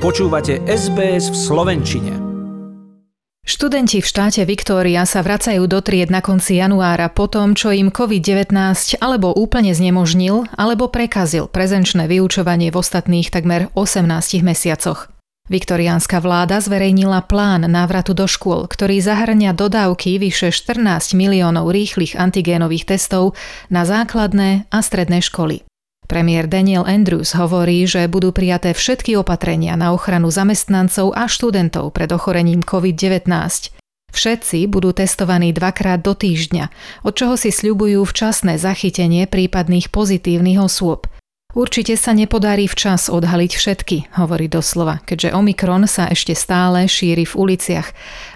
Počúvate SBS v Slovenčine. Študenti v štáte Viktória sa vracajú do tried na konci januára po tom, čo im COVID-19 alebo úplne znemožnil, alebo prekazil prezenčné vyučovanie v ostatných takmer 18 mesiacoch. Viktoriánska vláda zverejnila plán návratu do škôl, ktorý zahrňa dodávky vyše 14 miliónov rýchlych antigénových testov na základné a stredné školy. Premiér Daniel Andrews hovorí, že budú prijaté všetky opatrenia na ochranu zamestnancov a študentov pred ochorením COVID-19. Všetci budú testovaní dvakrát do týždňa, od čoho si sľubujú včasné zachytenie prípadných pozitívnych osôb. Určite sa nepodarí včas odhaliť všetky, hovorí doslova, keďže Omikron sa ešte stále šíri v uliciach.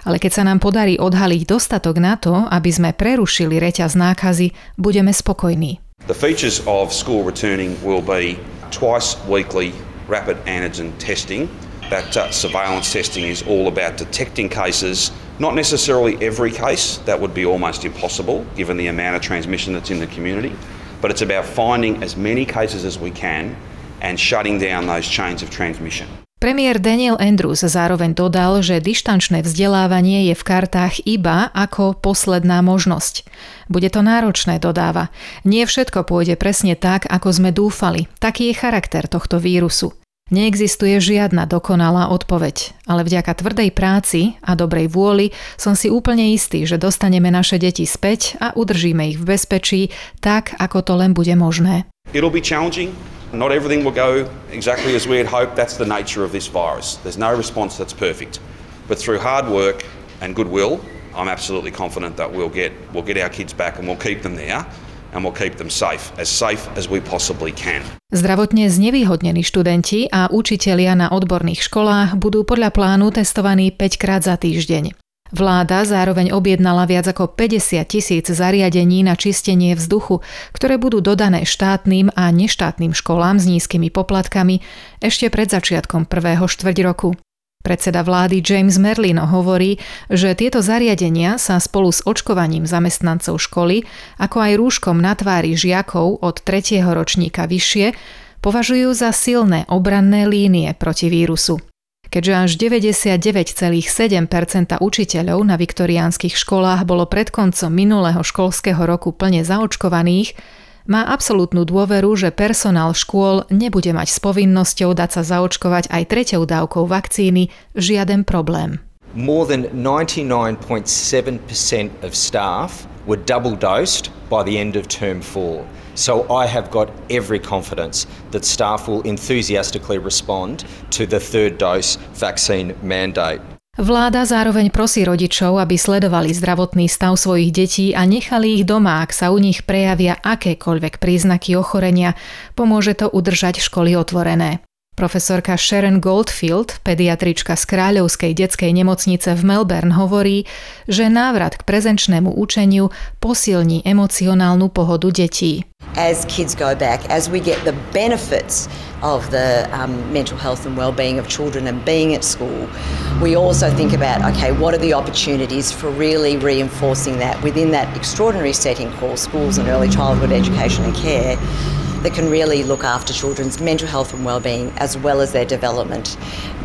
Ale keď sa nám podarí odhaliť dostatok na to, aby sme prerušili reťaz nákazy, budeme spokojní. The features of school returning will be twice weekly rapid antigen testing. That uh, surveillance testing is all about detecting cases, not necessarily every case, that would be almost impossible given the amount of transmission that's in the community, but it's about finding as many cases as we can and shutting down those chains of transmission. Premiér Daniel Andrews zároveň dodal, že dištančné vzdelávanie je v kartách iba ako posledná možnosť. Bude to náročné, dodáva. Nie všetko pôjde presne tak, ako sme dúfali. Taký je charakter tohto vírusu. Neexistuje žiadna dokonalá odpoveď, ale vďaka tvrdej práci a dobrej vôli som si úplne istý, že dostaneme naše deti späť a udržíme ich v bezpečí tak, ako to len bude možné. It'll be challenging. Not everything will go exactly as we had hoped. That's the nature of this virus. There's no response that's perfect. But through hard work and goodwill, I'm absolutely confident that we'll get, we'll get our kids back and we'll keep them there and we'll keep them safe, as safe as we possibly can. Zdravotne znevýhodnení študenti a učitelia na odborných školách budú podľa plánu testovaní 5 krát za týždeň. Vláda zároveň objednala viac ako 50 tisíc zariadení na čistenie vzduchu, ktoré budú dodané štátnym a neštátnym školám s nízkymi poplatkami ešte pred začiatkom prvého štvrť roku. Predseda vlády James Merlino hovorí, že tieto zariadenia sa spolu s očkovaním zamestnancov školy, ako aj rúškom na tvári žiakov od 3. ročníka vyššie, považujú za silné obranné línie proti vírusu keďže až 99,7% učiteľov na viktoriánskych školách bolo pred koncom minulého školského roku plne zaočkovaných, má absolútnu dôveru, že personál škôl nebude mať s povinnosťou dať sa zaočkovať aj treťou dávkou vakcíny žiaden problém. More than 99.7% of staff were double dosed by the end of term 4. So I have got every confidence that staff will enthusiastically respond to the third dose vaccine mandate. Vláda zároveň prosí rodičov, aby sledovali zdravotný stav svojich detí a nechali ich doma, ak sa u nich prejavia akékoľvek príznaky ochorenia. Pomôže to udržať školy otvorené. Profesorka Sharon Goldfield, pediatrička z Kráľovskej detskej nemocnice v Melbourne, hovorí, že návrat k prezenčnému učeniu posilní emocionálnu pohodu detí. As kids go back, as we get the benefits of the um, mental health and well-being of children and being at school, we also think about, okay, what are the opportunities for really reinforcing that within that extraordinary setting called schools and early childhood education and care that can really look after children's mental health and well-being as well as their development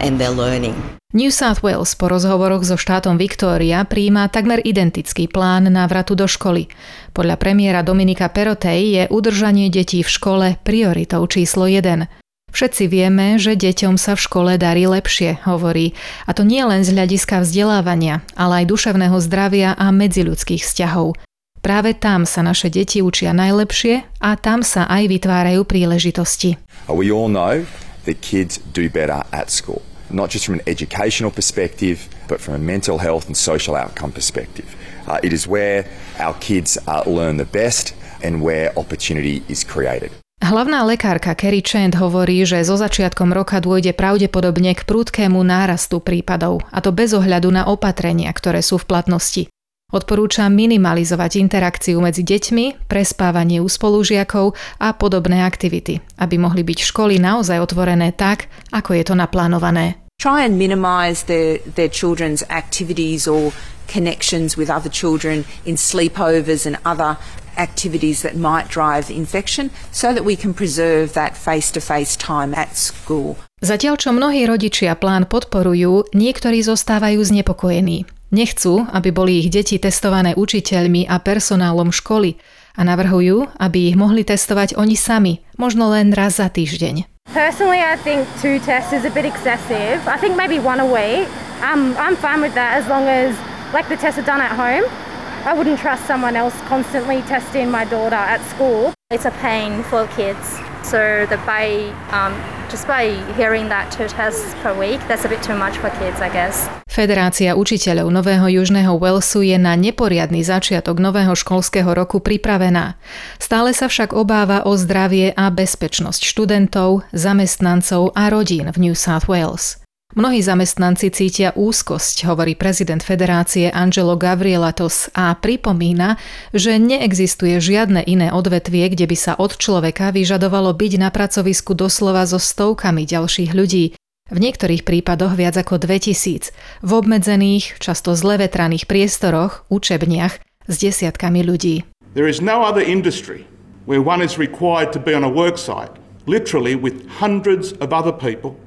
and their learning. New South Wales po rozhovoroch so štátom Victoria príjma takmer identický plán návratu do školy. Podľa premiéra Dominika Perotej je udržanie detí v škole prioritou číslo 1. Všetci vieme, že deťom sa v škole darí lepšie, hovorí. A to nie len z hľadiska vzdelávania, ale aj duševného zdravia a medziľudských vzťahov. Práve tam sa naše deti učia najlepšie a tam sa aj vytvárajú príležitosti. We all know that kids do better at school, not just from an educational perspective, but from a mental health and social outcome perspective. Uh, it is where our kids uh, learn the best and where opportunity is created. Hlavná lekárka Kerry Chand hovorí, že zo začiatkom roka dôjde pravdepodobne k prúdkému nárastu prípadov, a to bez ohľadu na opatrenia, ktoré sú v platnosti. Odporúča minimalizovať interakciu medzi deťmi, prespávanie u spolužiakov a podobné aktivity, aby mohli byť školy naozaj otvorené tak, ako je to naplánované. Try and minimize their, their children's activities or connections with other children in sleepovers and other activities that might drive infection so that we can preserve that face to face time at school. Zatiaľ, čo mnohí rodičia plán podporujú, niektorí zostávajú znepokojení. Nechcú, aby boli ich deti testované učiteľmi a personálom školy a navrhujú, aby ich mohli testovať oni sami, možno len raz za týždeň. Personally, I think two tests is a bit excessive. I think maybe one a week. I'm, I'm fine with that as long as like the tests are done at home. I wouldn't trust someone else constantly testing my daughter at school. It's a pain for kids. So the by um, just by hearing that two tests per week, that's a bit too much for kids, I guess. Federácia učiteľov Nového Južného Walesu je na neporiadny začiatok nového školského roku pripravená. Stále sa však obáva o zdravie a bezpečnosť študentov, zamestnancov a rodín v New South Wales. Mnohí zamestnanci cítia úzkosť, hovorí prezident federácie Angelo Gavrielatos a pripomína, že neexistuje žiadne iné odvetvie, kde by sa od človeka vyžadovalo byť na pracovisku doslova so stovkami ďalších ľudí, v niektorých prípadoch viac ako 2000, v obmedzených, často zle vetraných priestoroch, učebniach s desiatkami ľudí. There is no other industry where one is required to be on a worksite, literally with hundreds of other people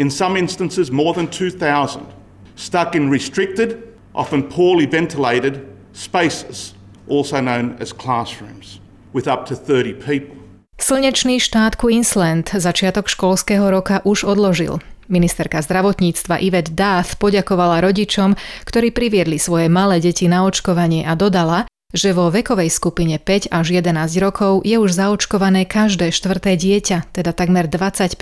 in some instances more than 2,000, stuck in restricted, often poorly ventilated spaces, also known as classrooms, with up to 30 people. Slnečný štát Queensland začiatok školského roka už odložil. Ministerka zdravotníctva Yvette Dath poďakovala rodičom, ktorí priviedli svoje malé deti na očkovanie a dodala, že vo vekovej skupine 5 až 11 rokov je už zaočkované každé štvrté dieťa, teda takmer 25%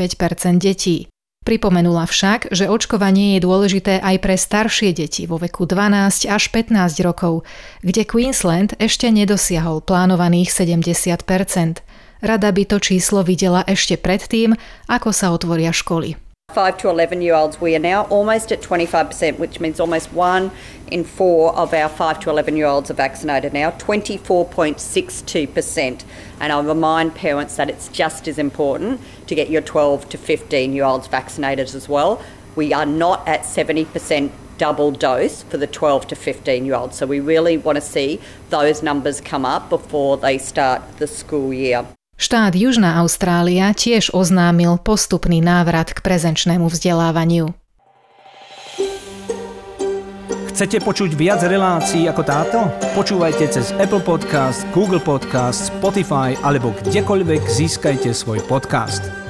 detí. Pripomenula však, že očkovanie je dôležité aj pre staršie deti vo veku 12 až 15 rokov, kde Queensland ešte nedosiahol plánovaných 70% Rada by to číslo videla ešte predtým, ako sa otvoria školy. 5 to 11 year olds, we are now almost at 25%, which means almost one in four of our 5 to 11 year olds are vaccinated now, 24.62%. And I remind parents that it's just as important to get your 12 to 15 year olds vaccinated as well. We are not at 70% double dose for the 12 to 15 year olds. So we really want to see those numbers come up before they start the school year. Štát Južná Austrália tiež oznámil postupný návrat k prezenčnému vzdelávaniu. Chcete počuť viac relácií ako táto? Počúvajte cez Apple Podcast, Google Podcast, Spotify alebo kdekoľvek získajte svoj podcast.